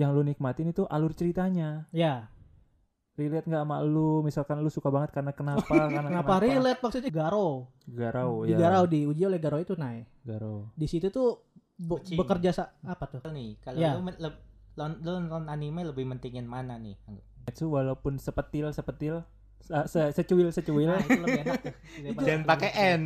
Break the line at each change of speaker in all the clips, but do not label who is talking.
yang lu nikmatin itu alur ceritanya.
Ya,
relate nggak sama lu? Misalkan lu suka banget karena kenapa karena
kenapa relate? Maksudnya Garo?
garau
Di
ya.
Garau diuji oleh Garo itu naik.
garau
Di situ tuh be-
Kucing.
bekerja sa- apa tuh?
nih kalau
Ya.
lu, nonton anime lebih mentingin mana nih?
Itu walaupun sepetil sepetil se- se- secuil secuil.
Nah, itu lebih enak
jangan pakai n.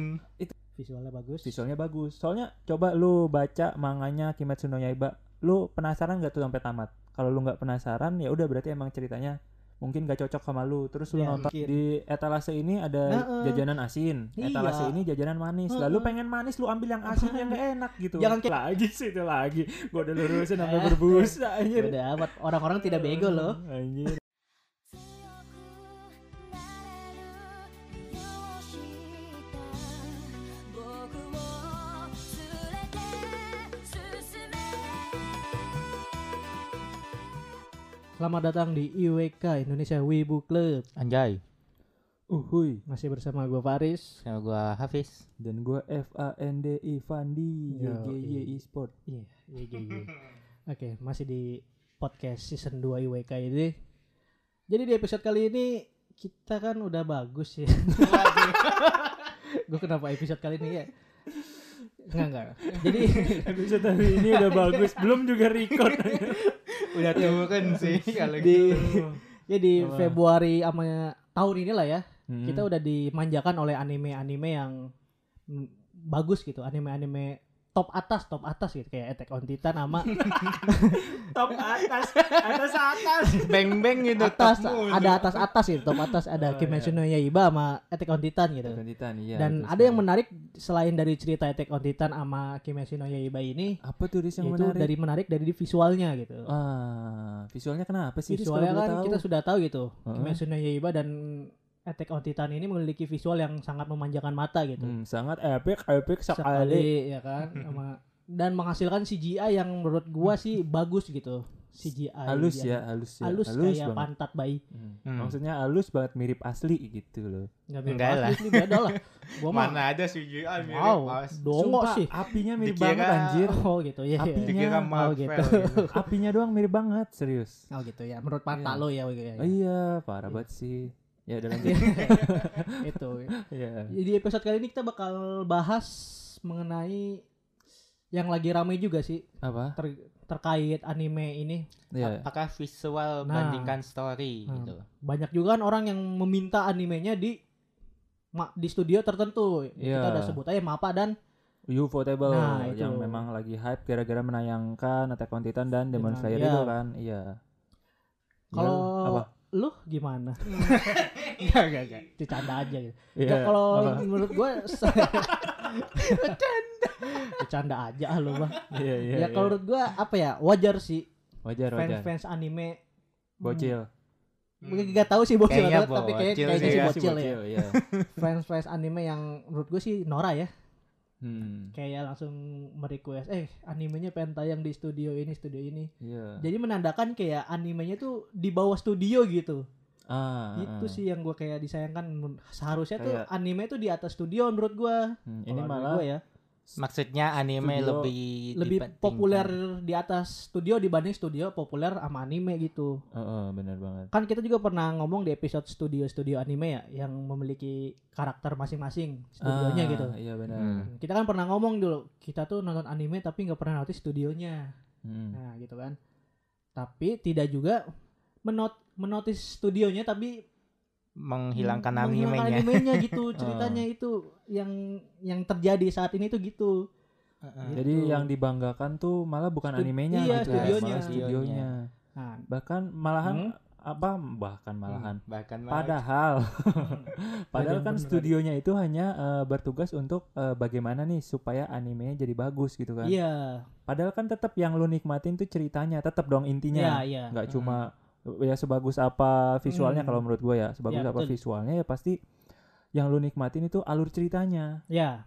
Visualnya bagus.
visualnya bagus. Soalnya coba lu baca manganya Kimetsu no Yaiba lu penasaran gak tuh sampai tamat kalau lu nggak penasaran ya udah berarti emang ceritanya mungkin gak cocok sama lu terus lu
Ya,
nonton
mungkin.
di etalase ini ada
Heeh.
jajanan asin etalase
Iya.
ini jajanan manis
Heeh.
lalu pengen manis lu ambil yang asin yang gak enak gitu
Jangan kayak-
lagi sih itu lagi gua udah lurusin sampai berbusa anjir
Udah amat orang-orang tidak bego loh.
anjir
Selamat datang di IWK Indonesia Wibu Club.
anjay
uhuy
Masih bersama gue Faris.
sama gua Hafiz
dan gua F A N D I Fandi YGY e-sport
Iya, iya, iya. iya. Oke, masih di podcast season 2 IWK ini. Jadi di episode kali ini kita kan udah bagus ya. gue kenapa episode kali ini ya? Enggak, enggak. Jadi
episode hari ini udah bagus belum juga record
udah turun sih kalau
di
gitu
ya di
Apa?
Februari sama tahun inilah ya,
Hmm.
kita udah dimanjakan oleh anime-anime yang bagus gitu, anime-anime top atas, top atas gitu. Kayak Attack on Titan sama
top atas atas atas.
Beng beng gitu
atas ada atas atas gitu top atas. Ada
Oh,
Kimetsu no Yaiba sama Attack on Titan gitu.
Titan iya
dan ada yang menarik selain dari cerita Attack on Titan sama Kimetsu no Yaiba ini
apa tuh yang menarik?
dari menarik dari visualnya gitu.
Ah visualnya kenapa sih
visualnya kan kita sudah tahu gitu
Heeh.
Kimetsu no Yaiba dan Attack on Titan ini memiliki visual yang sangat memanjakan mata gitu
Hmm, sangat epic epic sekali
sekali ya kan sama dan menghasilkan CGI yang menurut gua sih bagus gitu CGI
halus ya halus ya
halus, kayak
banget
pantat bayi
Hmm.
Hmm.
maksudnya halus banget mirip asli gitu loh
nggak mirip
Enggak
asli
lah.
sih, beda lah gua mah
mana ada CGI mirip
wow
Mas.
dongo
Sumpah,
sih
apinya mirip
Dikira-
banget anjir
oh gitu ya ya.
Apinya-
dikira
Oh,
Marvel
gitu.
gitu.
apinya doang mirip banget serius
oh gitu ya menurut mata
Iya.
lo ya, ya, ya.
Oh, iya parah banget sih ya udah lanjut
itu
Iya.
di episode kali ini kita bakal bahas mengenai yang lagi ramai juga sih
apa
ter- terkait anime ini
Iya.
apakah visual
Nah.
bandingkan story
Nah.
gitu
banyak juga kan orang yang meminta animenya di ma- di studio tertentu
Iya.
kita udah sebut aja Mapa dan
Ufotable
Nah, itu.
yang memang lagi hype gara-gara menayangkan Attack on Titan dan Demon Slayer
iya.
itu kan iya Ya,
kalau
apa
lu gimana?
Enggak enggak enggak.
Itu canda aja gitu.
Iya,
Ya, kalau menurut gue bercanda. Aja lu mah
iya iya
ya kalau
iya.
menurut gue apa ya wajar sih.
Wajar
fans
wajar.
Fans anime.
Bocil.
Mungkin gak tahu sih bocil
Kayaknya
atau tapi kayak,
bocil
kayaknya
sih
sih
ya,
bocil ya.
iya.
Fans fans anime yang menurut gue sih Nora ya.
Hmm
Kayak langsung merequest, eh animenya pengen tayang di studio ini, studio ini.
iya
Jadi menandakan kayak animenya tuh di bawah studio gitu.
ah
itu
ah.
sih yang gue kayak disayangkan. Seharusnya tuh
Kayak-
anime tuh di atas studio menurut gue.
Hmm, ini malah
gue ya
maksudnya anime
Studio
lebih
lebih populer di atas studio dibanding studio populer sama anime gitu.
oh, oh, benar banget
Kan kita juga pernah ngomong di episode studio-studio anime ya yang memiliki karakter masing-masing studionya
Ah,
gitu.
iya benar
Hmm.
Kita kan pernah ngomong dulu, kita tuh nonton anime tapi nggak pernah notice studionya.
Hmm.
Nah, gitu kan. Tapi tidak juga menot menotis studionya tapi
menghilangkan
meng- menghilangkan
animenya
animenya gitu. Ceritanya itu yang yang terjadi saat ini tuh gitu.
Heeh.
jadi
Gitu.
yang dibanggakan tuh malah bukan
Stud-
animenya
iya,
gitu
studionya.
malah studionya
Nah,
bahkan malahan
Hmm?
apa bahkan malahan
bahkan
Padahal, padahal
yang
kan studionya itu hanya eh, bertugas untuk eh, bagaimana nih supaya animenya jadi bagus gitu kan.
iya.
Padahal kan tetap yang lu nikmatin tuh ceritanya, tetap dong
Iya,
intinya.
iya.
Nggak cuma ya sebagus apa visualnya
Hmm.
kalau menurut gue ya, sebagus
Ya,
apa
betul.
visualnya ya pasti yang lu nikmatin itu alur ceritanya.
Ya,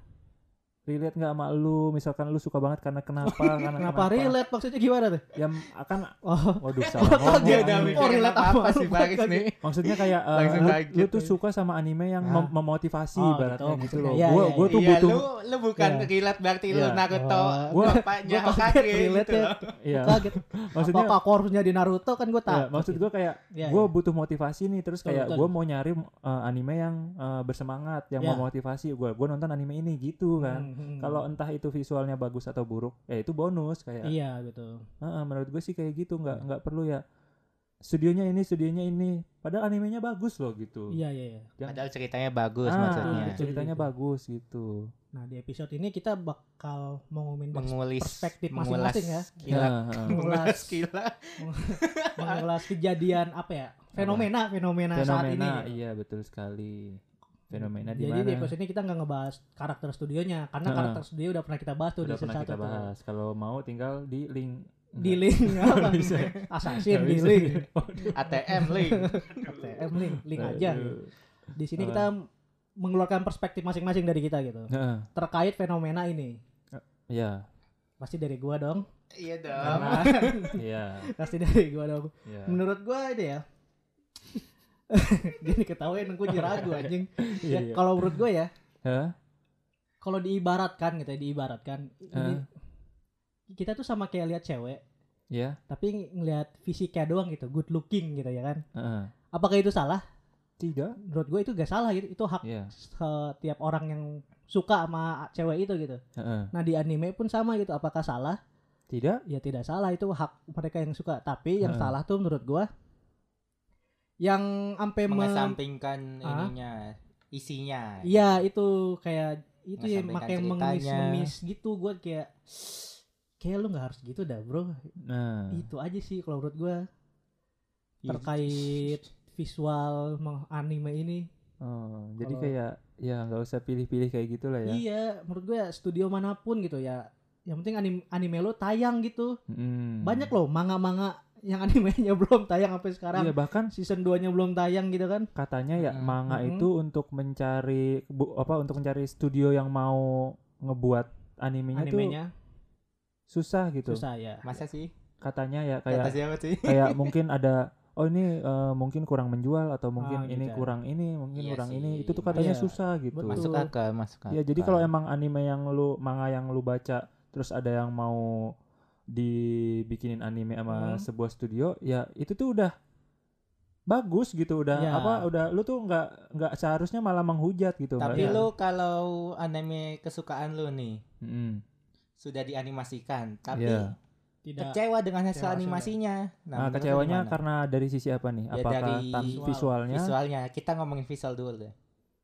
relate nggak sama lu misalkan lu suka banget karena kenapa karena
Kenapa relate maksudnya gimana tuh?
ya akan
Oh,
waduh salah
Oh,
ngomong
dia
Dia udah
Oh, relate
apa,
apa
sih
Bagas?
nih.
maksudnya kayak eh,
Langsung
lu, lu tuh suka sama anime yang
Ah.
mem- memotivasi
Oh,
ibaratnya
gitu,
gitu, loh
Iya,
gua
iya,
gua tuh
iya,
butuh
lu lu bukan
Iya.
relate berarti lu
Iya.
Naruto
Oh,
gua-
bapaknya
gua kaget
Hokage
relate
gitu
ya.
iya
kaget.
maksudnya
Apa harus jadi Naruto kan gue
ya,
tak.
maksud gua kayak
Iya, iya.
butuh motivasi nih terus kayak gue mau nyari uh, anime yang uh, bersemangat yang
Ya.
memotivasi gue gue nonton anime ini gitu kan
Hmm,
kalau entah itu visualnya bagus atau buruk ya itu bonus kayak
Iya betul.
Heeh, menurut gue sih kayak gitu nggak nggak perlu ya studionya ini studionya ini padahal animenya bagus loh gitu
Iya iya iya.
Yang-
Padahal ceritanya bagus
Ah,
maksudnya.
betul.
ceritanya
Gitu.
bagus gitu
Nah di episode ini kita bakal mau ngomongin dari
Mengulis
perspektif masing-masing ya.
Kilat.
Ya.
Mengulas kilat.
mengulas kejadian apa ya fenomena fenomena, saat ini.
fenomena iya betul sekali fenomena di
Jadi
mana
di episode ini kita nggak ngebahas karakter studionya karena
Heeh.
karakter studio udah pernah kita bahas tuh
udah
di season
pernah kita
tuh.
bahas kalau mau tinggal di link
Di link apa?
bisa.
Assassin di link.
ATM link.
ATM link, link aja. Di sini kita mengeluarkan perspektif masing-masing dari kita gitu
Heeh,
terkait fenomena ini.
iya
Pasti dari gua dong.
Iya dong.
Iya
pasti dari gua dong.
iya
Menurut gua ini ya. Gini ketawain gue jadi ragu anjing.
Iya,
Ya,
iya.
kalau menurut gua ya,
Hah?
kalau diibaratkan gitu ya, diibaratkan ini kita tuh sama kayak lihat cewek,
Iya,
tapi ngelihat fisiknya doang gitu, good looking gitu ya kan.
heeh.
Apakah itu salah?
tidak
Menurut gue itu gak salah gitu. Itu hak
iya
setiap orang yang suka sama cewek itu gitu.
heeh.
Nah di anime pun sama gitu. Apakah salah?
tidak
Ya tidak salah itu hak mereka yang suka. Tapi yang
Heeh.
salah tuh menurut gua yang sampai me-
Mengesampingkan
Ah?
ininya, isinya.
Iya itu kayak itu ya makanya mengemis-ngemis gitu gua kayak kayak lu nggak harus gitu dah bro
nah
itu aja sih kalau menurut gua
Iya.
terkait visual anime ini
oh jadi kayak ya nggak usah pilih-pilih kayak gitulah ya
iya menurut gua studio mana pun gitu ya yang penting anime anime lo tayang gitu
Mm.
banyak loh manga-manga yang animenya belum tayang sampai sekarang
iya bahkan
season 2 nya belum tayang gitu kan
katanya ya
Mm-mm.
manga
Mm-mm.
itu untuk mencari bu, apa untuk mencari studio yang mau ngebuat animenya,
animenya
tuh susah gitu
susah ya
Masa sih?
katanya ya
Kata
kayak
siapa sih?
kayak mungkin ada oh ini eh, mungkin kurang menjual atau mungkin
Ah,
ini
gitu
kurang ini mungkin
Iya
kurang
sih.
ini itu tuh katanya
Iya,
susah gitu.
Masuk akal, masuk akal.
ya jadi kalau emang anime yang lu manga yang lu baca terus ada yang mau dibikinin anime sama
Hmm.
sebuah studio ya itu tuh udah bagus gitu udah
Ya.
apa udah lu tuh nggak nggak seharusnya malah menghujat gitu
Tapi
Iya.
lu kalau anime kesukaan lu nih
Mm-mm.
sudah dianimasikan, tapi
Iya.
tidak
kecewa dengan hasil
Kecewa,
animasinya.
Nah,
lu
kecewanya
gimana?
karena dari sisi apa nih?
Ya,
Apakah
dari
visual.
visualnya?
visualnya. Kita ngomongin visual dulu deh.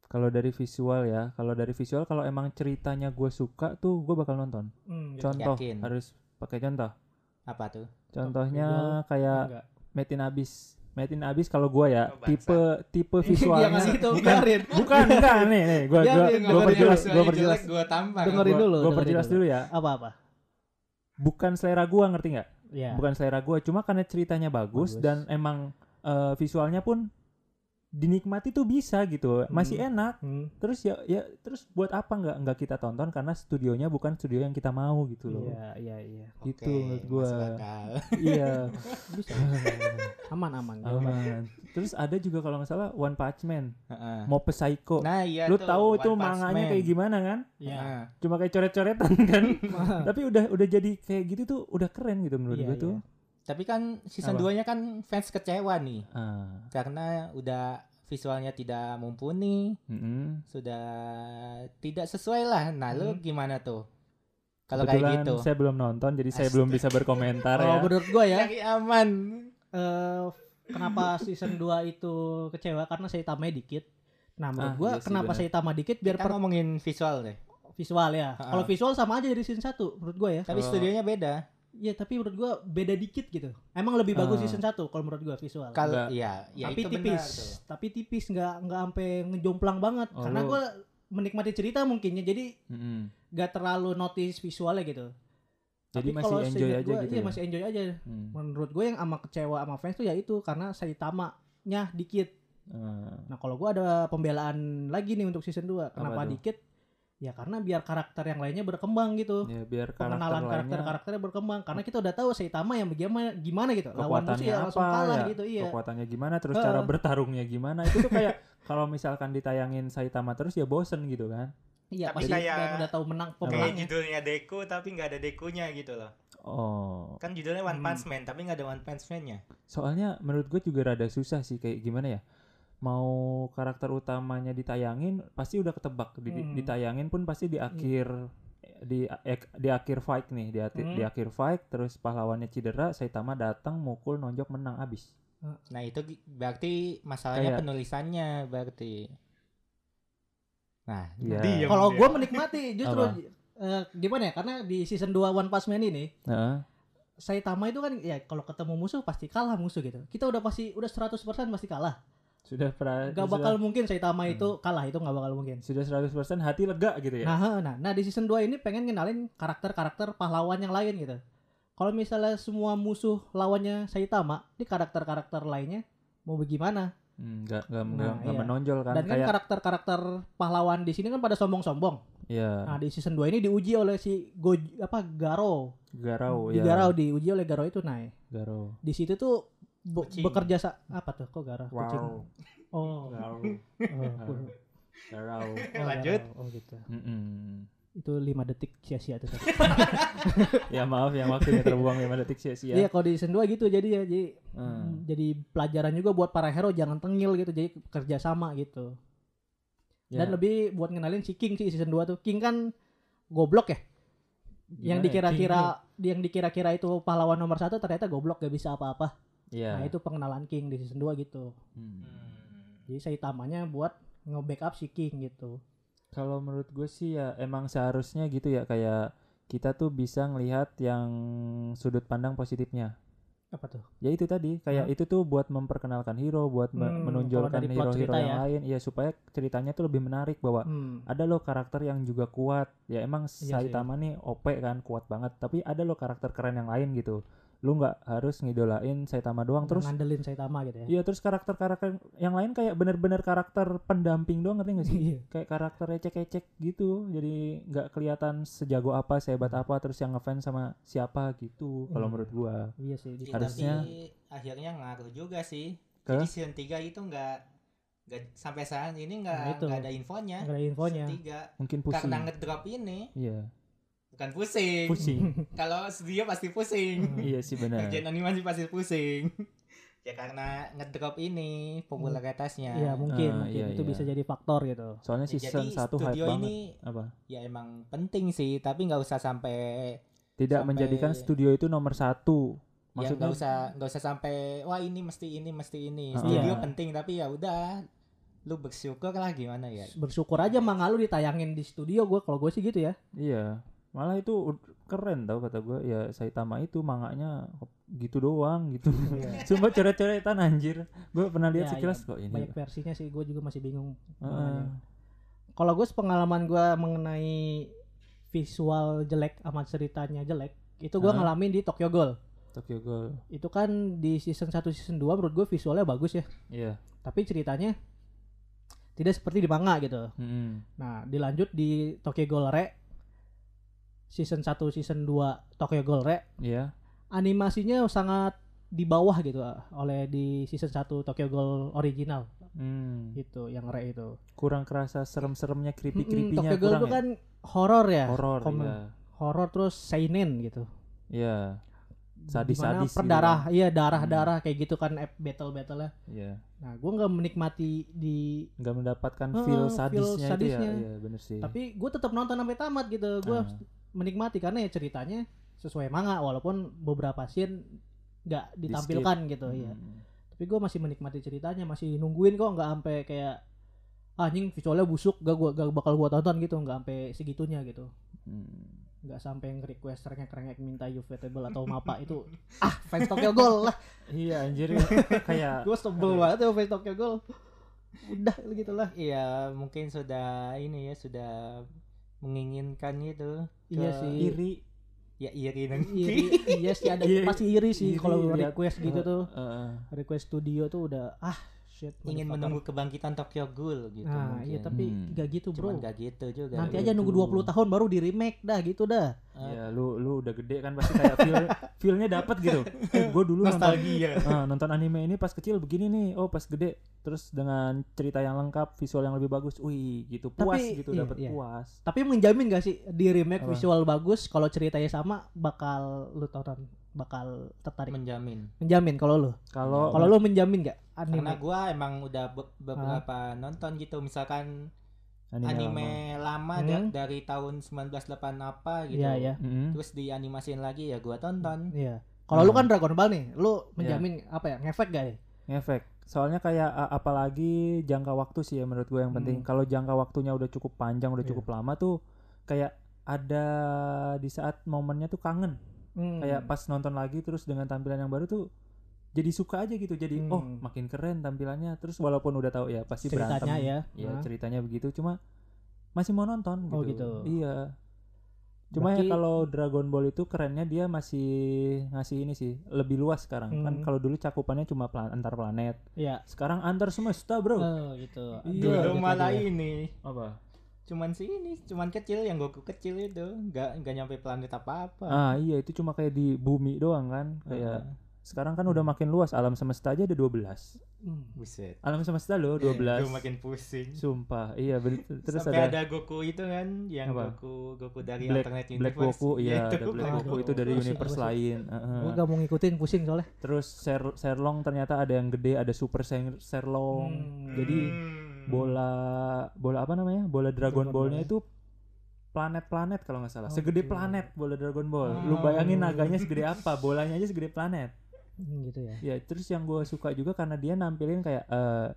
Kalau dari visual ya, kalau dari visual kalau emang ceritanya gue suka tuh gue bakal nonton.
Hmm, gitu.
Contoh
Yakin.
harus pakai contoh.
Apa tuh?
Contohnya
visual,
kayak
Enggak.
Metin Abis. Metin Abis kalau gue ya
Oh,
tipe tipe
Dia
visualnya
ngasih itu
bukan
biarin
bukan enggak nih nih gue
dengerin
gue perjelas gue perjelas
Gue tampang.
Dengerin dulu,
gue
dengerin
perjelas
dulu.
ya
apa-apa
bukan selera gue ngerti nggak
ya
bukan selera gue cuma karena ceritanya bagus,
Bagus.
dan emang eh, visualnya pun dinikmati tuh bisa gitu masih
Hmm.
enak.
Hmm,
terus ya ya terus buat apa nggak nggak kita tonton? Karena studionya bukan studio yang kita mau gitu loh.
Iya iya iya.
Gitu
Oke,
menurut gua. iya.
Bisa aman aman aman.
terus ada juga kalau nggak salah One Punch Man. Mob Psycho.
Nah, iya
lu
tuh,
tahu itu manganya
Man.
kayak gimana kan?
Ya
Heeh.
cuma kayak coret-coretan kan? Tapi udah udah jadi kayak gitu tuh udah keren gitu menurut
Iya,
gua tuh
Tapi kan season
Apa?
2-nya kan fans kecewa nih
ah
karena udah visualnya tidak mumpuni,
mm-mm.
sudah tidak sesuai lah. Nah, lu
Hmm.
gimana tuh? Kalau kayak gitu.
saya belum nonton jadi saya belum bisa berkomentar
kalau
ya
menurut gua ya
Cari aman.
eh, kenapa season 2 itu kecewa karena Saitama dikit nah menurut
Ah,
gua
iya
kenapa
benar.
Saitama dikit biar
Kita
per
ngomongin visual deh.
visual ya
Ha-ha.
kalau visual sama aja dari season 1 menurut gua ya
Tapi
Kalau-
studionya beda.
Iya tapi menurut gua beda dikit gitu. Emang lebih bagus
Ah.
season 1 kalau menurut gua visual.
Kalau iya, ya
tapi
itu
tipis.
benar
tapi tipis nggak nggak sampai ngejomplang banget.
Oh,
karena gua menikmati cerita mungkinnya jadi nggak terlalu notice visualnya gitu.
Jadi
Tapi
masih
kalau
enjoy aja
gua,
gitu
iya
ya?
masih enjoy aja.
Hmm.
menurut gue yang ama kecewa sama fans tuh ya itu karena Saitama-nya dikit.
Ah.
nah kalau gua ada pembelaan lagi nih untuk season 2 kenapa dikit Ya karena biar karakter yang lainnya berkembang gitu.
Ya biar karakter
Pengenalan
lainnya
karakter-karakternya berkembang karena kita udah tahu Saitama yang bagaimana gimana gitu. Lawan musuh
kekuatannya
ya
apa
langsung kalah
ya,
gitu iya.
kekuatannya gimana terus
Heeh.
cara bertarungnya gimana itu tuh kayak kalau misalkan ditayangin Saitama terus ya bosen gitu kan
Iya
Tapi
pasti
kayak-
udah tahu menang
Kayak
pemenangnya.
judulnya Deku tapi nggak ada Dekunya gitu loh.
oh
Kan judulnya One
Hmm.
Punch Man tapi nggak ada One Punch Man-nya.
soalnya menurut gue juga rada susah sih kayak gimana ya mau karakter utamanya ditayangin pasti udah ketebak di, di-
Hmm.
ditayangin pun pasti di akhir di ek- di akhir fight nih di,
Hmm.
di akhir fight terus pahlawannya cedera Saitama datang mukul nonjok menang abis
Nah itu berarti masalahnya
Kayak-
penulisannya berarti. Nah,
Iya.
diem
Kalau gue menikmati justru eh, gimana ya? Karena di season 2 One Punch Man ini
Heeh.
Saitama itu kan ya kalau ketemu musuh pasti kalah musuh gitu. Kita udah pasti udah 100% pasti kalah.
Sudah pra,
Gak
sudah,
bakal mungkin Saitama itu kalah itu nggak bakal mungkin.
sudah 100% hati lega gitu ya
Nah, nah, nah di season 2 ini pengen ngenalin karakter-karakter pahlawan yang lain gitu. Kalau misalnya semua musuh lawannya Saitama, di karakter-karakter lainnya mau bagaimana?
Hmm, nggak nggak
Nah, iya.
menonjol kan
Dan kan
kayak
karakter-karakter pahlawan di sini kan pada sombong-sombong.
ya
Nah, di season 2 ini diuji oleh si Go apa Garo.
garau
di
ya
Garau diuji oleh Garo itu nah.
garau
Di situ tuh be-
Kucing.
bekerja sa apa tuh kok? Kucing.
wow
Oh.
garau
oh,
garau
oh,
Lanjut.
Garau. Oh gitu.
Mm-mm.
Itu 5 detik sia-sia tuh. tadi.
ya maaf yang waktunya terbuang 5 detik sia-sia
Iya, kalau di season 2 gitu jadi ya, jadi
Hmm.
jadi pelajaran juga buat para hero jangan tengil gitu, jadi kerja sama gitu.
Ya.
Dan lebih buat ngenalin si King sih season 2 tuh. King kan goblok ya.
Gimana
yang
ya?
dikira-kira yang dikira-kira itu pahlawan nomor satu ternyata goblok gak bisa apa-apa.
Iya.
Nah, itu pengenalan King di season 2 gitu.
Hmm.
Hmm.
Jadi Saitamanya buat nge-backup si King gitu.
Kalau menurut gue sih ya emang seharusnya gitu ya kayak kita tuh bisa ngelihat yang sudut pandang positifnya.
Apa tuh?
Ya itu tadi kayak itu tuh buat memperkenalkan hero, buat
Hmm,
menonjolkan hero-hero yang
ya.
lain, ya supaya ceritanya tuh lebih menarik bahwa
Hmm.
ada loh karakter yang juga kuat. Ya emang
Iya sih.
Saitama nih OP kan kuat banget, tapi ada loh karakter keren yang lain gitu. Lu nggak harus ngidolain Saitama doang terus
ngandelin Saitama gitu ya.
Iya terus karakter-karakter yang lain kayak bener-bener karakter pendamping doang ngerti gak sih?
Iya.
kayak karakter ecek-ecek gitu jadi nggak kelihatan sejago apa sehebat apa terus yang ngefans sama siapa gitu kalau
Hmm.
menurut gua
Iya sih. di-
Ya,
Harusnya-
tapi akhirnya ngaruh juga sih.
Ke?
Jadi season 3 itu nggak nggak sampai saat ini nggak
Nah,
ada infonya.
nggak ada infonya.
Season 3.
mungkin pusing
Karena ngedrop ini
iya
bukan pusing.
pusing
Kalau studio pasti pusing.
iya sih benar
Kerjaan animasi pasti pusing. ya karena ngedrop ini popularitasnya.
Iya mungkin,
Ah,
mungkin
iya,
itu
iya.
bisa jadi faktor gitu.
soalnya
Ya,
season
jadi
1 hype
studio
banget
ini
apa
ya emang penting sih, tapi nggak usah sampai
tidak
Sampai-
menjadikan studio itu nomor satu
ya
maksudnya
nggak usah nggak usah sampai wah ini mesti ini mesti ini.
Ah.
Studio
Iya.
penting tapi ya udah lu bersyukur lah gimana ya.
Bersyukur aja manga lu ditayangin di studio gue kalau gue sih gitu ya.
iya malah itu keren tau kata gua ya Saitama itu manganya gitu doang gitu Sumpah coret-coretan anjir gue pernah lihat
Iya,
sekilas
iya.
kok ini
Banyak versinya sih gue juga masih bingung.
Heeh.
manganya. Kalau gue pengalaman gue mengenai visual jelek sama ceritanya jelek itu gue
Hah?
ngalamin di Tokyo Ghoul.
Tokyo Ghoul
Itu kan di season 1 season 2 menurut gue visualnya bagus ya.
iya
Tapi ceritanya tidak seperti di manga gitu.
Mm-mm.
Nah, dilanjut di Tokyo Ghoul Re season 1 season 2 Tokyo Ghoul Re
iya
animasinya sangat di bawah gitu ah, oleh di season 1 Tokyo Ghoul original
Hmm.
gitu yang Re itu.
kurang kerasa serem-seremnya creepy
Mm-mm,
creepynya
Tokyo Ghoul itu
ya
kan horor ya.
horor
Kom-
iya
Horor terus seinen gitu.
iya
Di mana
sadis-sadis gitu
perdarah,
kan.
iya darah-darah kayak gitu kan battle battle lah.
iya
Nah, gua nggak menikmati di
nggak mendapatkan feel
feel
sadisnya, itu
sadisnya.
ya iya bener sih
tapi gue tetap nonton sampai tamat gitu. Gua
Ah.
Menikmati karena ya ceritanya sesuai manga walaupun beberapa scene nggak ditampilkan gitu ya.
Hmm.
Tapi gue masih menikmati ceritanya, masih nungguin kok nggak sampai kayak "Ah, anjing visualnya busuk, gak gua gak bakal gua tonton gitu, nggak sampai segitunya gitu.
Hmm.
nggak sampai nge-request rengek-rengek minta Ufotable atau Mapa itu ah fans Tokyo Ghoul lah
iya anjir kayak
gue sebel banget ya fans Tokyo Ghoul udah gitu lah
Iya, mungkin sudah ini ya sudah menginginkan itu.
iya sih
iri
Ya iri dan
iri iya sih ada
Iya,
pasti iri sih
iri
kalau
lihat.
request gitu tuh
Heeh.
request studio tuh udah ah shit.
ingin menunggu kebangkitan Tokyo Ghoul gitu
Nah,
mungkin.
iya tapi
Hmm.
gak gitu, Bro.
Cuman gak gitu juga.
Nanti
Iya.
aja nunggu 20 tahun baru di remake dah gitu dah.
Ya lu lu udah gede kan pasti kayak feel feelnya dapet gitu. Eh gue dulu nonton
nostalgia.
Ah, nonton anime ini pas kecil begini nih. Oh pas gede terus dengan cerita yang lengkap, visual yang lebih bagus. Wih gitu puas
Tapi,
gitu
iya,
dapet
iya.
puas.
Tapi menjamin gak sih di remake
Apa?
visual bagus kalau ceritanya sama bakal lu tonton bakal tertarik.
menjamin.
menjamin kalau lu.
Kalau
Kalau lu menjamin gak
Karena
anime?
gua emang udah be- beberapa nonton gitu misalkan
anime,
anime, lama,
Hmm.
da- dari tahun 1908 apa gitu.
Iya, iya.
lama. Mm-mm.
Terus dianimasiin lagi ya gua tonton.
Iya. Kalau lu
Hmm.
kan Dragon Ball nih, lu menjamin apa ya? Ngefek gak ya?
ngefek. Soalnya kayak a- apalagi jangka waktu sih ya menurut gue yang penting.
Hmm.
Kalau jangka waktunya udah cukup panjang, udah
Iya.
cukup lama tuh kayak ada di saat momennya tuh kangen.
Hmm.
Kayak pas nonton lagi terus dengan tampilan yang baru tuh jadi suka aja gitu. Jadi oh
Hmm.
makin keren tampilannya. Terus walaupun udah tahu ya pasti berantem.
ceritanya ya.
Ya
Hah?
ceritanya begitu cuma masih mau nonton gitu.
Oh, gitu.
Iya. Cuma ya
Berarti-
kalau Dragon Ball itu kerennya dia masih ngasih ini sih lebih luas sekarang. Kan
Hmm.
kalau dulu cakupannya cuma plan- antar planet.
Iya.
Sekarang antar semesta, Bro.
Oh, gitu.
Iya,
Dulu
gitu
malah
ya.
ini
Apa?
cuman sih ini cuman kecil yang Goku kecil itu nggak nggak nyampe planet apa apa
Ah, iya itu cuma kayak di bumi doang kan. Kayak sekarang kan udah makin luas alam semesta aja ada 12.
Hmm.
buset
Alam semesta loh 12.
gue makin pusing
Sumpah. Iya, terus
sampai
ada,
ada, Goku itu kan yang
Apa?
Goku Goku dari
Black
alternate
Black
universe
Goku, iya, ada. Black
Aduh,
Goku itu dari
pusing,
universe
pusing.
lain. Heeh.
Gua gak mau ngikutin pusing soalnya.
Terus Ser Serlong ternyata ada yang gede, ada Super Ser Serlong.
Hmm.
Jadi
Hmm.
bola bola apa namanya? Bola Dragon
Dragon
Ball-nya
Ball.
itu planet-planet kalau nggak salah.
Oh,
Segede
gitu.
planet bola Dragon Ball. Lu
Oh.
bayangin naganya segede apa? Bolanya aja segede planet.
Hmm, gitu ya.
Ya, terus yang gue suka juga karena dia nampilin kayak eh,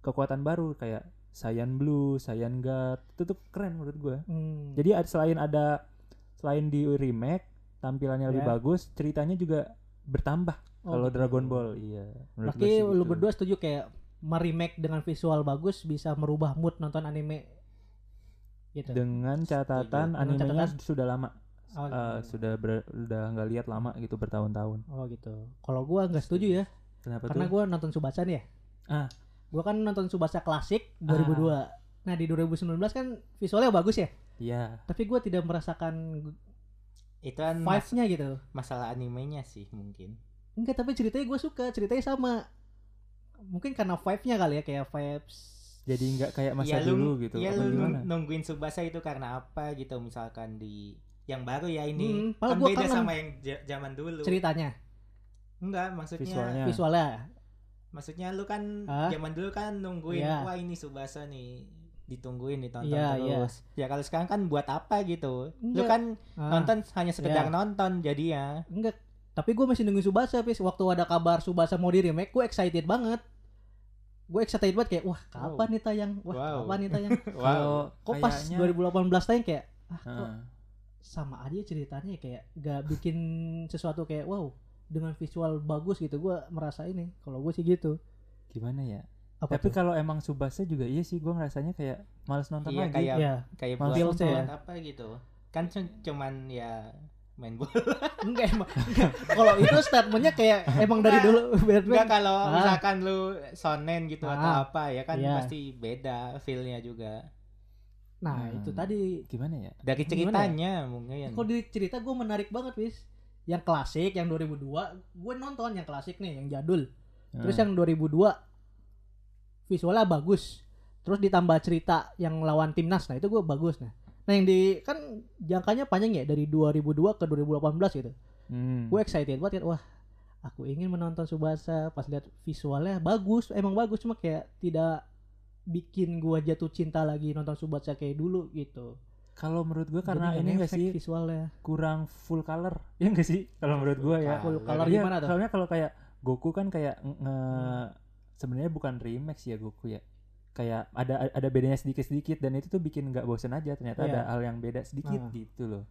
kekuatan baru kayak Saiyan Blue, Saiyan God. Itu tuh keren menurut gue.
Hmm.
Jadi ad- selain ada selain di remake tampilannya lebih
Ya.
bagus, ceritanya juga bertambah.
Oh,
Kalau
gitu.
Dragon Ball, iya.
Berarti
sih
lu
gitu.
berdua setuju kayak meremake dengan visual bagus bisa merubah mood nonton anime gitu.
dengan catatan
Dengan
animenya
catatan-
sudah lama.
Oh,
Eh,
gitu.
sudah ber- udah nggak lihat lama gitu bertahun-tahun.
Oh gitu. Kalau gua nggak setuju ya,
Kenapa
karena
tuh?
gua nonton Subasa nih ya.
Ah.
Gua kan nonton Subasa klasik 2002. Nah di 2019 kan visualnya bagus ya,
Iya.
tapi gua tidak merasakan
itu kan mas-
vibe-nya gitu.
masalah animenya sih mungkin
Enggak, tapi ceritanya gue suka, ceritanya sama. Mungkin karena vibe-nya kali ya, kayak vibes.
Jadi nggak kayak masa
ya lu
dulu gitu.
ya
apa
lu
gimana?
nung- nungguin Subasa itu karena apa gitu misalkan di yang baru ya ini
Hmm,
kan
gua
beda
kangen.
sama yang zaman dulu
Ceritanya,
enggak maksudnya
Visualnya.
visualnya.
maksudnya lu kan
Hah?
zaman dulu kan nungguin
Iya.
wah ini Subasa nih ditungguin ditonton
Iya, iya.
terus ya kalau sekarang kan buat apa gitu lu
Enggak.
kan
Ah,
nonton hanya sekedar
Iya.
nonton jadi ya
Enggak, tapi gue masih nungguin Subasa, Pis. Waktu ada kabar Subasa mau di remake, gue excited banget. Gue excited banget kayak, wah kapan nih tayang? Wah
Wow.
kapan nih tayang?
wow
Kalau
Kok pas
kayaknya-
2018 tayang kayak, ah kok
Ah.
Sama aja ceritanya kayak gak bikin sesuatu kayak wow dengan visual bagus gitu gue merasa ini kalau gue sih gitu
gimana ya?
apa
Tapi kalau emang Subasa juga iya sih gua ngerasanya kayak males nonton
Iya,
lagi.
kayak-
ya
kayak
feels-nya
buat
ya.
apa gitu kan cu- cuman ya main bola
enggak emang enggak. kalau itu statementnya kayak emang dari dulu
enggak kalau
Ah.
misalkan lu sonen gitu atau
Ah.
apa ya kan
Iya.
pasti beda feelnya juga
nah
Hmm.
itu tadi.
Gimana ya?
dari
Gimana
ceritanya mungkin.
Kalau di cerita gue menarik banget wis. Yang klasik yang 2002 gue nonton yang klasik nih yang jadul. Terus
Ah.
yang 2002 visualnya bagus. Terus ditambah cerita yang lawan timnas nah itu gue bagus nah. Nah yang di kan jangkanya panjang ya dari 2002 ke 2018 gitu.
Hmm.
gue excited banget kan. Wah aku ingin menonton Subasa. Pas lihat visualnya bagus emang bagus cuma kayak tidak bikin gua jatuh cinta lagi nonton Subasa kayak dulu gitu
Kalau menurut gua karena
Jadi
ini enggak sih
visualnya
kurang full color. Ya enggak sih? Kalau menurut gua ya.
full color
Iya,
gimana tuh
Soalnya kalau kayak Goku kan kayak nge sebenarnya bukan sih ya Goku ya. Kayak ada ada bedanya sedikit-sedikit dan itu tuh bikin nggak bosen aja ternyata
Iya.
ada hal yang beda sedikit
Ah.
gitu loh.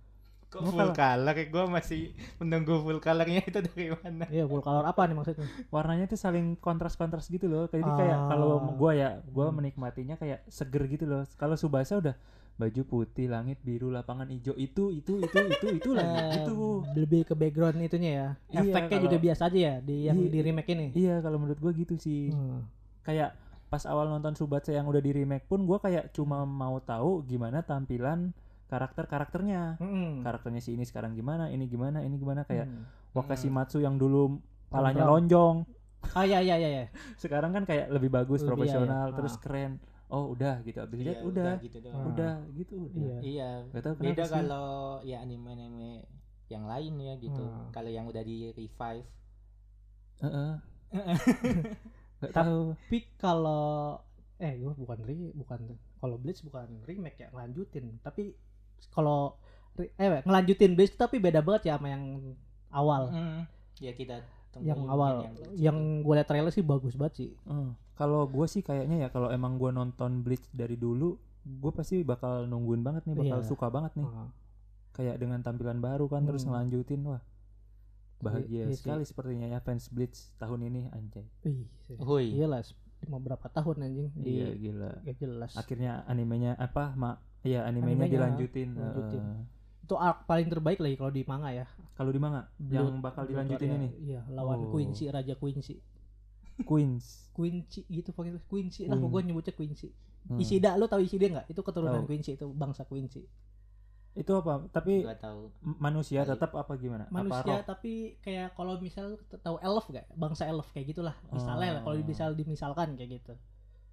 Kok
Gua
full color gue masih menunggu full colornya itu dari mana
iya full color apa nih maksudnya
Warnanya tuh saling kontras-kontras gitu loh. Jadi kayak kalau
Ah.
gua ya, gua
Hmm.
menikmatinya kayak seger gitu loh. Kalau Subasa udah baju putih, langit biru, lapangan hijau itu itu itu itu itu lagi
Eh,
gitu.
lebih ke background itunya ya
Iya,
efeknya
kalau-
juga biasa aja ya di yang
Iya.
di remake ini
Iya, kalau menurut gua gitu sih.
Hmm.
kayak pas awal nonton Subatse yang udah di remake pun gue kayak cuma mau tahu gimana tampilan karakter karakternya
Mm-mm.
karakternya si ini sekarang gimana ini gimana ini gimana kayak
Hmm.
Wakashimatsu yang dulu palanya lonjong
Ah ya ya ya ya.
sekarang kan kayak lebih bagus
Lebih,
profesional
iya,
terus
ah.
keren oh udah gitu abis
Iya,
lihat udah
gitu
Ah.
doang.
udah gitu udah
Iya.
Iya.
Gak tahu kenapa
Beda kalau ya anime-anime yang lain ya gitu.
Hmm.
Kalau yang udah di revive.
Heeh. Gak tahu
Tapi kalau eh gue bukan re, bukan kalau Bleach bukan remake ya ngelanjutin. Tapi kalau eh ngelanjutin Bleach tapi beda banget ya sama yang awal.
Mm. Ya kita tunggu
yang awal
yang
yang gue liat trailer sih bagus banget sih.
Eh, kalau gue sih kayaknya ya kalau emang gue nonton Bleach dari dulu gue pasti bakal nungguin banget nih bakal
Iya.
suka banget nih
Ah.
kayak dengan tampilan baru kan terus
Hmm.
ngelanjutin wah bahagia
sih.
sekali sepertinya ya fans Bleach tahun ini anjay.
Hui.
Iyalah, mau berapa tahun anjing
iya gila
gak jelas.
akhirnya animenya apa mak ya animenya,
Animenya,
dilanjutin
lanjutin.
Eh,
Itu arc paling terbaik lagi kalau di manga ya.
kalau di manga yang
Blood-
bakal dilanjutin ini
Iya, lawan
Oh.
Quincy, Raja Quincy.
Queens
Quincy gitu pakai Quincy lah,
Queen.
gue nyebutnya Quincy.
Hmm.
Isida, lu tahu Isida nggak? Itu keturunan
Tahu.
Quincy, itu bangsa Quincy.
itu apa tapi
Gak tahu.
manusia
Kali.
tetap apa gimana apa
Manusia
roh?
tapi kayak kalau misal tahu elf gak? Bangsa elf kayak gitulah. Misalnya lah, kalau
Oh.
misal dimisalkan kayak gitu.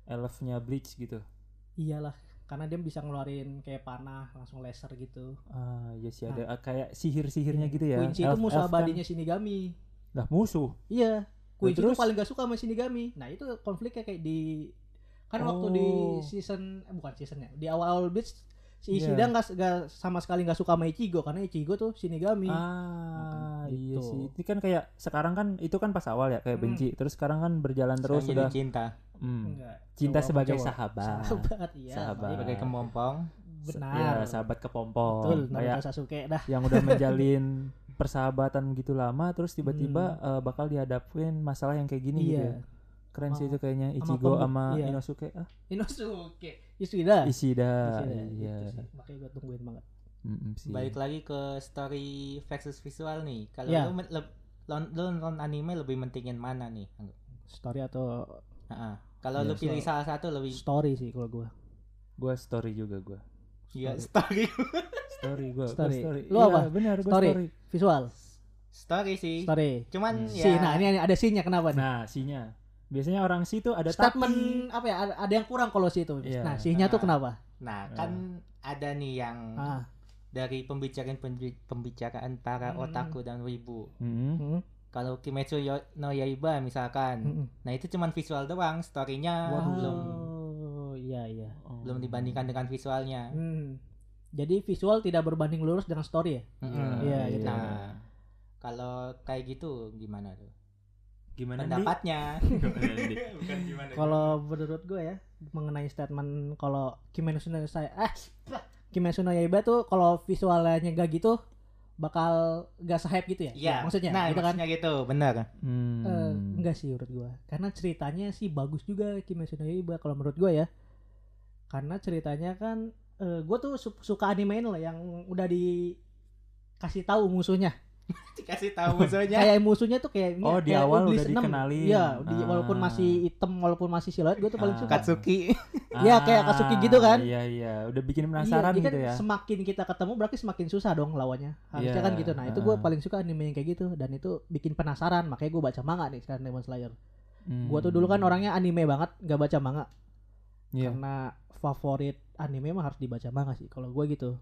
elfnya Bleach gitu
Iyalah, karena dia bisa ngeluarin kayak panah langsung laser gitu.
ah ya sih ada ah, kayak sihir-sihirnya gitu ya
Quincy itu musuh
kan-
abadinya Shinigami.
lah musuh
Iya. Quincy itu paling gak suka sama Shinigami. Nah itu konfliknya kayak di kan waktu di
Oh.
season eh, bukan seasonnya di awal-awal Bleach si
Iya.
Ishida nggak nggak sama sekali nggak suka sama Ichigo karena Ichigo tuh Shinigami.
Ah, iya
gitu.
sih. Ini kan kayak sekarang kan itu kan pas awal ya kayak
Hmm.
benci. Terus sekarang kan berjalan terus
Sekarang
sudah
jadi cinta.
Hmm,
Enggak.
cinta sebagai
mencoba.
sahabat.
Sahabat, iya.
Sahabat.
baik.
Sebagai kepompong.
Benar.
Ya, sahabat kepompong.
Betul,
kayak
Sasuke dah.
yang udah menjalin persahabatan gitu lama terus tiba-tiba
Hmm.
eh, bakal dihadapin masalah yang kayak gini gitu. ya.
Iya.
Keren sih itu kayaknya Ichigo sama
iya.
Inosuke. Ah,
Inosuke. Ishida.
Ishida, Iya.
Itu sih. Makanya gue tungguin banget.
Mm-mm sih.
Balik lagi ke story versus visual nih. Kalau
Ya.
lu, lu nonton anime lebih mentingin mana nih?
Story atau
Heeh. Kalau
Iya,
lu pilih
so-
salah satu lebih
story sih kalau gue.
Gua story juga gua.
Iya, story.
Story gua. gua
Story.
story.
Lu
Iya,
apa?
Benar, gua
Story.
story.
Visual.
story sih.
Story.
Cuman
Hmm.
ya
Si, nah ini ada sinnya kenapa nih?
Nah, sinya. Biasanya orang si itu ada
Statement
tapi.
apa ya? Ada, yang kurang kalau si itu.
Iya.
Nah, sinya tuh
Nah.
kenapa?
Nah, kan ada nih yang
Ah,
dari pembicaraan pembi- pembicaraan para
Hmm.
otaku dan wibu.
Mm-mm.
hmm,
Kalau Kimetsu yo- no Yaiba misalkan.
hmm.
Nah, itu cuman visual doang, story-nya belum
Oh, iya iya.
Oh.
belum dibandingkan dengan visualnya.
Hmm. Jadi visual tidak berbanding lurus dengan story ya?
Mm-mm.
Iya, gitu.
Nah, kalau kayak gitu gimana tuh?
Gimana?
Pendapatnya. Bukan gimana.
Kalau menurut gue ya mengenai statement kalau Kimetsu no saya eh Kimetsu no Yaiba tuh kalau visualnya gak gitu bakal gak se-hype gitu ya?
Iya,
maksudnya
nah,
gitu kan?
maksudnya gitu, benar.
Hmm.
Eh, enggak sih menurut gua karena ceritanya sih bagus juga Kimetsu no Yaiba kalau menurut gua ya karena ceritanya kan eh, gua tuh su- suka anime ini loh yang udah dikasih tahu musuhnya
Dikasih tahu musuhnya.
kayak musuhnya tuh kayak
Oh, di
kayak
awal udah
6.
dikenalin.
iya di- walaupun
Ah.
masih hitam walaupun masih siluet gua tuh paling
Ah.
suka
Katsuki.
Iya, kayak Katsuki gitu kan?
Iya iya, udah bikin penasaran
iya,
gitu
kan
ya.
semakin kita ketemu berarti semakin susah dong lawannya harusnya
Iya,
kan gitu nah itu gua
ah.
paling suka anime yang kayak gitu dan itu bikin penasaran makanya gua baca manga nih sekarang Demon Slayer
Hmm.
gua tuh dulu kan orangnya anime banget nggak baca manga
Iya.
karena favorit anime mah harus dibaca manga sih kalau gue gitu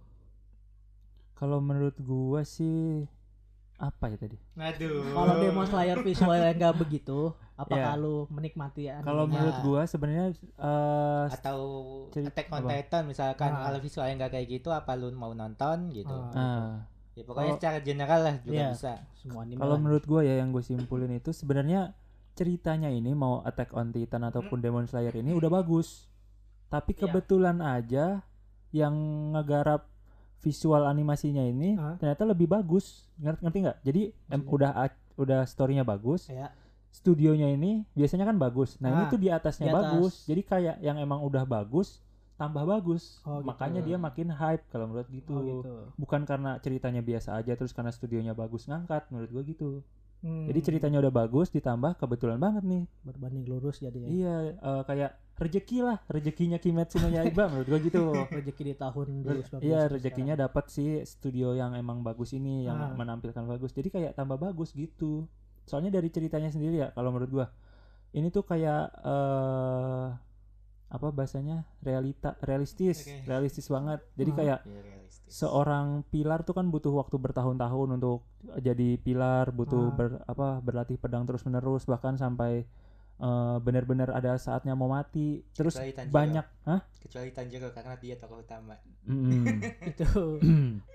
Kalau menurut gua sih apa ya tadi?
Aduh.
kalau Demon Slayer visualnya nggak begitu apakah
Iya.
lu menikmati animenya
Kalau menurut gua sebenarnya eh
atau Attack on
apa?
Titan misalkan
Ah.
kalau visualnya nggak kayak gitu apa lu mau nonton gitu.
Ah,
ah,
Ya pokoknya
Kalau-
secara general lah juga
Iya.
bisa.
semua anime
kalau menurut gua ya yang gue simpulin itu sebenarnya ceritanya ini mau Attack on Titan
Hmm.
ataupun Demon Slayer ini udah bagus. Tapi
Iya.
kebetulan aja yang ngegarap visual animasinya ini
Hah?
ternyata lebih bagus. Ngerti ngerti nggak? Jadi em, udah udah storynya bagus.
ya
studionya ini biasanya kan bagus. Nah, ini
Ah,
tuh di atasnya
di atas.
bagus. Jadi kayak yang emang udah bagus tambah bagus.
Oh, gitu.
Makanya dia makin hype kalau menurut gitu.
oh, gitu
Bukan karena ceritanya biasa aja terus karena studionya bagus ngangkat menurut gua gitu.
Hmm,
Jadi ceritanya udah bagus ditambah kebetulan banget nih.
berbanding lurus jadi ya.
Iya, eh, kayak rezeki lah, rezekinya Kimetsu no Yaiba menurut gua gitu.
Rezeki di tahun
Re-
2019.
Iya rezekinya dapat sih studio yang emang bagus ini yang
Ah.
menampilkan bagus. Jadi kayak tambah bagus gitu. Soalnya dari ceritanya sendiri ya kalau menurut gua ini tuh kayak eh apa bahasanya realita realistis
Oke.
realistis banget. Jadi
Ah.
kayak
realistis.
seorang pilar tuh kan butuh waktu bertahun-tahun untuk jadi pilar, butuh
Ah.
ber, apa berlatih pedang terus-menerus bahkan sampai eh, benar-benar ada saatnya mau mati. Terus
Kecuali Tanjiro.
banyak, hah?
kecuali Tanjiro karena dia tokoh utama
Mm.
Itu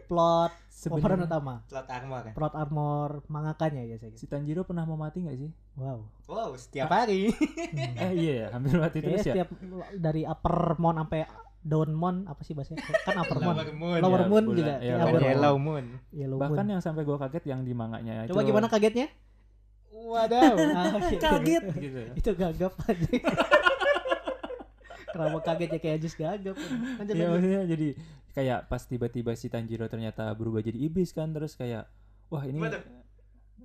plot pemeran utama.
plot armor
Plot armor mangakanya ya saya.
si Tanjiro pernah mau mati nggak sih?
Wow.
wow setiap hari
eh iya ya, hampir mati terus ya.
setiap dari upper mon sampai down mon apa sih bahasanya? Kan upper mon.
Lower moon
Lower
Ya,
moon
bulan-
juga.
ya,
Ya,
yellow
moon.
moon
Yellow
Bahkan
moon.
yang sampai gua kaget yang di manganya itu.
Coba gimana kagetnya?
Wadaw
Ah, oke.
Kaget gitu.
Itu gagap aja. Kenapa kaget ya kayak Ajis gagap. Lanjut lanjut.
maksudnya jadi kayak pas tiba-tiba si Tanjiro ternyata berubah jadi iblis kan terus kayak wah ini
Waduh.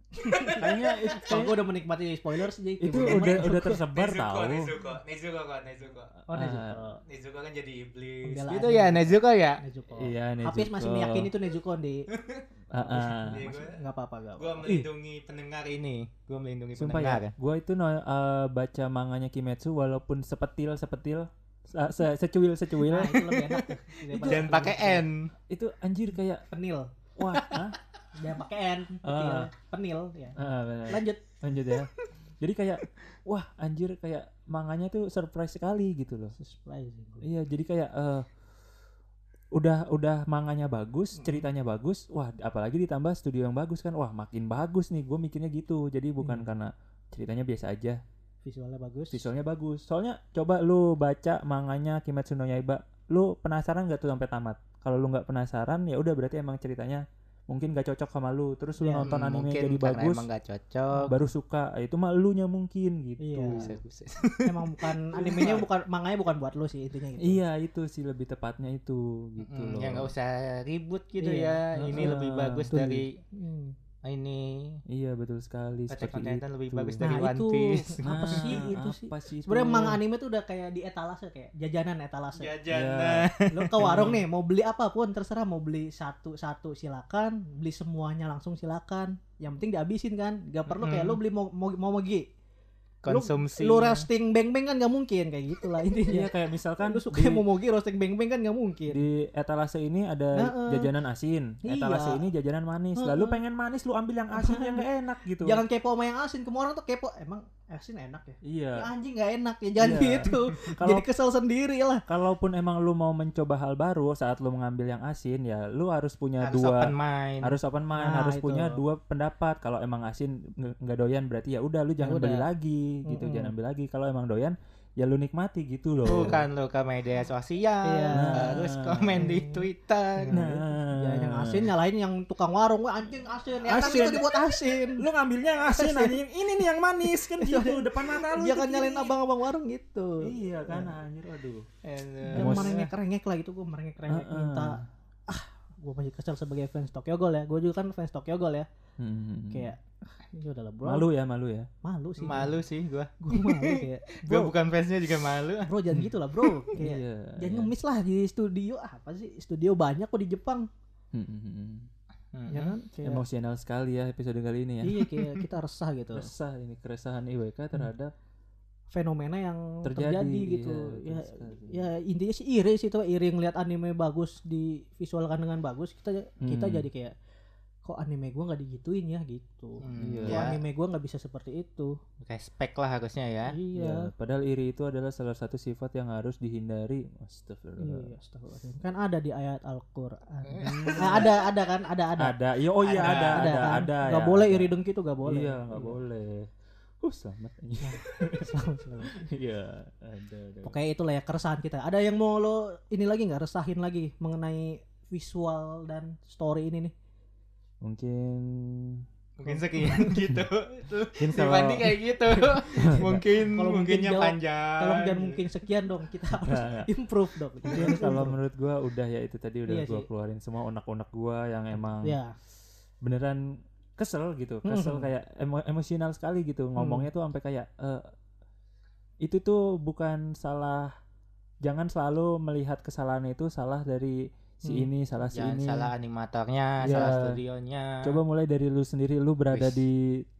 kayaknya itu,
Kalau gue udah menikmati spoiler sih jadi
itu udah udah tersebar
Nezuko
tahu.
Nezuko Nezuko kok Nezuko
Oh, Nezuko.
Nezuko kan jadi iblis
Pembelaan.
gitu ya Nezuko ya
Nezuko.
Iya Nezuko.
Hafiz masih meyakini itu Nezuko di
Ah, ah.
Iya,
Mas-
gua-
nggak apa-apa gak
Gua melindungi pendengar ini Gua melindungi
Sumpah
pendengar
ya, gue itu no, eh, baca manganya Kimetsu walaupun sepetil sepetil se- se- secuil secuil
Nah, itu lebih enak tuh.
Jangan pakai N
itu anjir kayak
penil.
wah
Jangan pakai N. Penil.
Ah.
Penil ya.
Ah.
Lanjut.
lanjut ya jadi kayak wah anjir kayak manganya tuh surprise sekali gitu loh
Surprising.
iya jadi kayak eh udah udah manganya bagus ceritanya bagus wah apalagi ditambah studio yang bagus kan wah makin bagus nih gue mikirnya gitu jadi bukan
Hmm.
karena ceritanya biasa aja
Visualnya bagus.
visualnya bagus soalnya coba lu baca manganya Kimetsu no Yaiba lu penasaran gak tuh sampai tamat kalau lu nggak penasaran ya udah berarti emang ceritanya mungkin gak cocok sama lu terus lu
Ya,
nonton
Hmm,
anime
mungkin
jadi bagus
emang gak cocok
baru suka itu mah elunya mungkin gitu
Iya.
Buset, buset.
Emang bukan animenya bukan manganya bukan buat lu sih intinya gitu.
Iya itu sih lebih tepatnya itu gitu
Mm,
loh.
ya nggak usah ribut gitu
Iya.
ya ini
Heeh.
lebih bagus dari
Hmm.
Ini
Iya betul sekali.
Attack on
seperti
Titan lebih
itu.
bagus
Nah,
dari One
itu.
Piece
Apa sih itu sih?
apa sih?
Sebenarnya manga anime tuh udah kayak di etalase kayak jajanan etalase.
jajanan
Lo ke warung nih mau beli apa pun terserah mau beli satu-satu silakan, beli semuanya langsung silakan. Yang penting dihabisin kan. Gak perlu kayak lo beli mau mau mau mogi.
Konsumsi
Lu roasting beng-beng kan gak mungkin kayak gitulah
Iya
intinya.
kayak misalkan
Lu suka
di,
momogi roasting beng-beng kan gak mungkin.
di etalase ini ada
Heeh.
jajanan asin,
Iya.
etalase ini jajanan manis. Lalu pengen manis lu ambil yang asin yang gak enak gitu.
Jangan kepo sama yang asin. Ke mana orang tuh kepo. Emang asin enak ya?
Iya.
Ya anjing gak enak ya jangan
Iya.
gitu.
Kalau
Jadi kesel sendiri lah.
kalaupun emang lu mau mencoba hal baru saat lu mengambil yang asin ya lu harus punya
harus
dua
open mind
harus open mind,
Nah,
harus
itu.
punya dua pendapat. Kalau emang asin nggak doyan berarti ya udah lu jangan
udah.
beli lagi gitu,
Mm-mm.
jangan beli lagi. Kalau emang doyan ya lu nikmati gitu loh.
bukan lo ke media sosial
Iya.
harus komen di Twitter
Nah,
Ya yang asin nyalain yang tukang warung. Wah anjing asin. Ya kan
Asin.
itu dibuat asin.
lu ngambilnya yang asin anjing. Ini nih yang manis kan gitu depan mata lu.
Jangan
tuh
nyalain abang-abang warung gitu.
Iya kan anjir aduh.
Yang
Emosi.
merengek-rengek lah gitu gue merengek-rengek
Heeh.
minta ah gue masih kesel sebagai fans Tokyo Ghoul ya gue juga kan fans Tokyo Ghoul ya
Hmm.
kayak ah, ini udah lah bro
malu ya malu ya.
malu sih
malu sih gua
gue malu kayak
gua
bro
bukan fansnya juga malu
bro jangan gitu lah bro kayak
Iya.
jangan
iya.
ngemis lah di studio ah, apa sih studio banyak kok di Jepang
Hmm, hmm, hmm.
Hmm.
ya kan kayak
Emosional sekali ya episode kali ini ya.
iya kayak kita resah gitu
Resah ini keresahan IWK terhadap
fenomena yang
terjadi,
terjadi, gitu
iya,
ya ya intinya sih iri sih tuh iri ngeliat anime bagus divisualkan dengan bagus kita kita
Hmm.
jadi kayak kok anime gua nggak digituin ya gitu
Hmm,
Iya.
Kok
ya,
anime gua nggak bisa seperti itu
respect lah harusnya ya
iya
Ya, padahal iri itu adalah salah satu sifat yang harus dihindari. Astagfirullah.
Iya, astagfirullahaladzim. kan ada di ayat Al-Qur'an
Hmm.
Nah, ada ada kan ada ada
Ada. Ya, oh iya
Ada.
ada ada
kan?
ada.
nggak
ya,
boleh
ada.
iri dengki tuh nggak boleh
Iya, nggak boleh. Uh, selamat.
Selamat, selamat.
Iya, ada ada.
pokoknya itulah ya keresahan kita ada yang mau lo ini lagi nggak resahin lagi mengenai visual dan story ini nih
Mungkin
mungkin sekian gitu.
Mungkin kalau
Fandi kayak gitu. Mungkin
Kalau mungkin
mungkinnya
jawab,
panjang.
tolong jangan mungkin sekian dong kita harus
Nggak, nggak.
improve dong.
Mungkin kalau menurut gua udah ya itu tadi udah
Iya
gua
sih.
keluarin semua unek-unek gua yang emang
ya
beneran kesel gitu kesel
Mhm.
kayak emo- emosional sekali gitu. Ngomongnya tuh sampai kayak eh, itu tuh bukan salah jangan selalu melihat kesalahan itu salah dari si
Hmm.
ini salah si
Jangan
ini
salah animatornya,
Iya.
salah studionya.
coba mulai dari lu sendiri lu berada
Wis.
di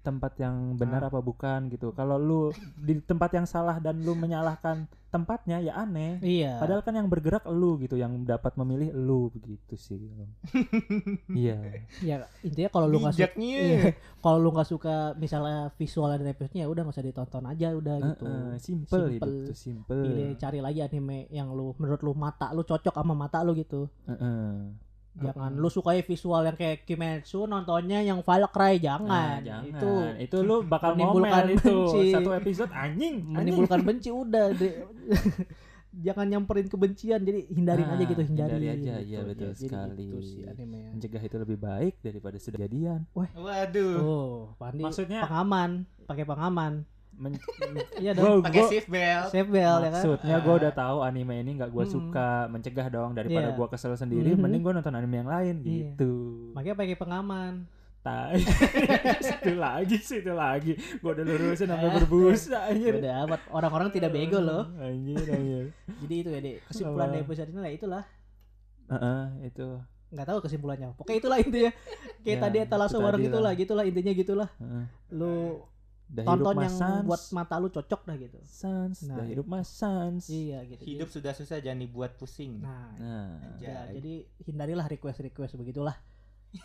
tempat yang benar
Ah.
apa bukan gitu kalau lu di tempat yang salah dan lu menyalahkan tempatnya ya aneh
Iya.
padahal kan yang bergerak lu gitu yang dapat memilih lu begitu sih iya
ya intinya kalau lu nggak suka iya, kalau lu nggak suka misalnya visual dan episode-nya ya udah nggak usah ditonton aja udah gitu.
Heeh, simple hidup
Simple.
tuh simple
Pilih cari lagi anime yang lu menurut lu mata lu cocok sama mata lu gitu.
Heeh.
Jangan lu sukai visual yang kayak Kimetsu nontonnya yang Cry jangan.
Nah, jangan.
Itu
itu lu bakal
menimbulkan
itu
benci.
satu episode anjing anjing.
menimbulkan benci udah deh. jangan nyamperin kebencian jadi hindarin
Ah,
aja gitu hindari,
hindari aja,
gitu.
iya, betul
jadi
sekali.
gitu sih animenya.
mencegah itu lebih baik daripada sudah jadian
Waduh.
Oh, Pandi
Maksudnya-
pengaman, pakai pengaman.
Men-
Iya dong.
Pakai
gua-
seat belt.
Safe bell ya kan.
maksudnya gue udah tahu anime ini nggak gue
Mm-mm.
suka mencegah dong daripada
Iya.
gua kesel sendiri
Mhm.
mending gue nonton anime yang lain
Iya.
gitu
Makanya pakai pengaman.
Tai. situ lagi situ lagi gue udah lurusin sampai berbusa anjir
Udah amat orang-orang tidak bego loh.
anjir anjir
Jadi itu ya, Dek. Kesimpulan dari episode ini lah itulah.
Heeh, itu
nggak tahu kesimpulannya. Pokoknya itulah intinya. Kayak
Ya,
tadi etalase
itu
bareng
tadi
gitulah,
lah.
gitulah intinya gitulah.
Heeh.
Lu
Dah
tonton
hidup
yang
sans.
buat mata lu cocok dah gitu.
sans
Nah,
dah
itu.
hidup mas sans
Iya gitu.
Hidup sudah susah jangan dibuat pusing.
Nah,
nah
ya,
Jadi-
hindarilah request-request begitulah.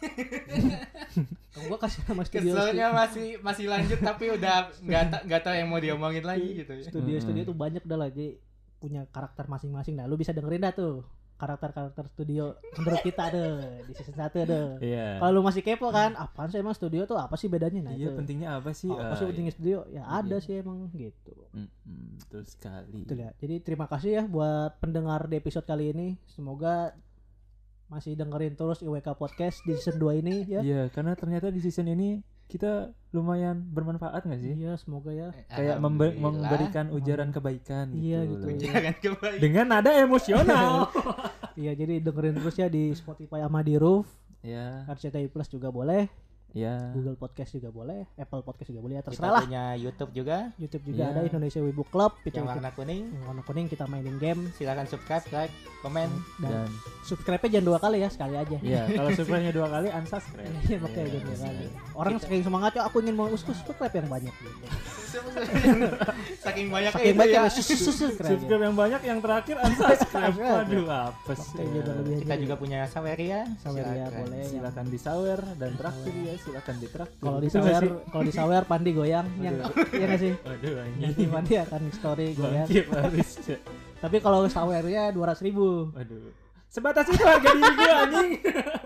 Kalau gua kasih nama studio
Keselnya masih masih lanjut tapi udah nggak nggak tahu yang mau diomongin lagi gitu ya.
studio-studio
Mm-mm.
tuh banyak dah lah jadi punya karakter masing-masing nah lu bisa dengerin dah tuh karakter-karakter studio menurut kita deh di season 1 deh.
Iya.
Kalau lu masih kepo kan apaan sih emang studio tuh? Apa sih bedanya? Nah
iya
itu.
pentingnya apa sih?
Apa
Ah,
sih pentingnya studio? Ya ada
Iya.
sih emang gitu.
Mm-mm, betul sekali.
Betul ya. Jadi terima kasih ya buat pendengar di episode kali ini. Semoga masih dengerin terus IWK Podcast di season 2 ini ya.
Iya, karena ternyata di season ini kita lumayan bermanfaat nggak sih?
Iya, semoga ya.
Kayak membe-
Alhamdulillah.
memberikan ujaran kebaikan
Iya,
gitu.
gitu.
Jangan kembali.
Dengan nada emosional.
Iya, jadi dengerin terus ya di Spotify sama di Roof.
ya,
RCTI Plus juga boleh,
ya.
Google Podcast juga boleh, Apple Podcast juga boleh. Ya,
Kita
terserah lah.
punya YouTube juga
YouTube juga
Iya.
ada Indonesia Wibu Club, itu
yang warna kuning.
yang warna kuning kita mainin game
Silakan subscribe, like, komen.
dan
Dan
subscribe-nya jangan dua kali ya, sekali aja.
ya, kalau subscribe-nya dua kali unsubscribe.
Iya, makanya jangan dua kali. Orang saking semangat "Ya, aku ingin mau subscribe yang banyak gitu.
Saking banyaknya
Saking banyak
ya.
subscribe.
Subscribe yang banyak, yang terakhir unsubscribe. Aduh, apa sih?
Kita juga punya Saweria.
Saweria boleh.
Silakan disawer dan traktir ya, silakan ditraktir.
Kalau di sawer, kalau di sawer Pandi goyang, yang ya nggak sih?
Waduh, anjing.
Pandi akan story goyang. Tapi kalau sawernya dua ratus ribu.
Waduh. Sebatas itu harga diri gue anjing.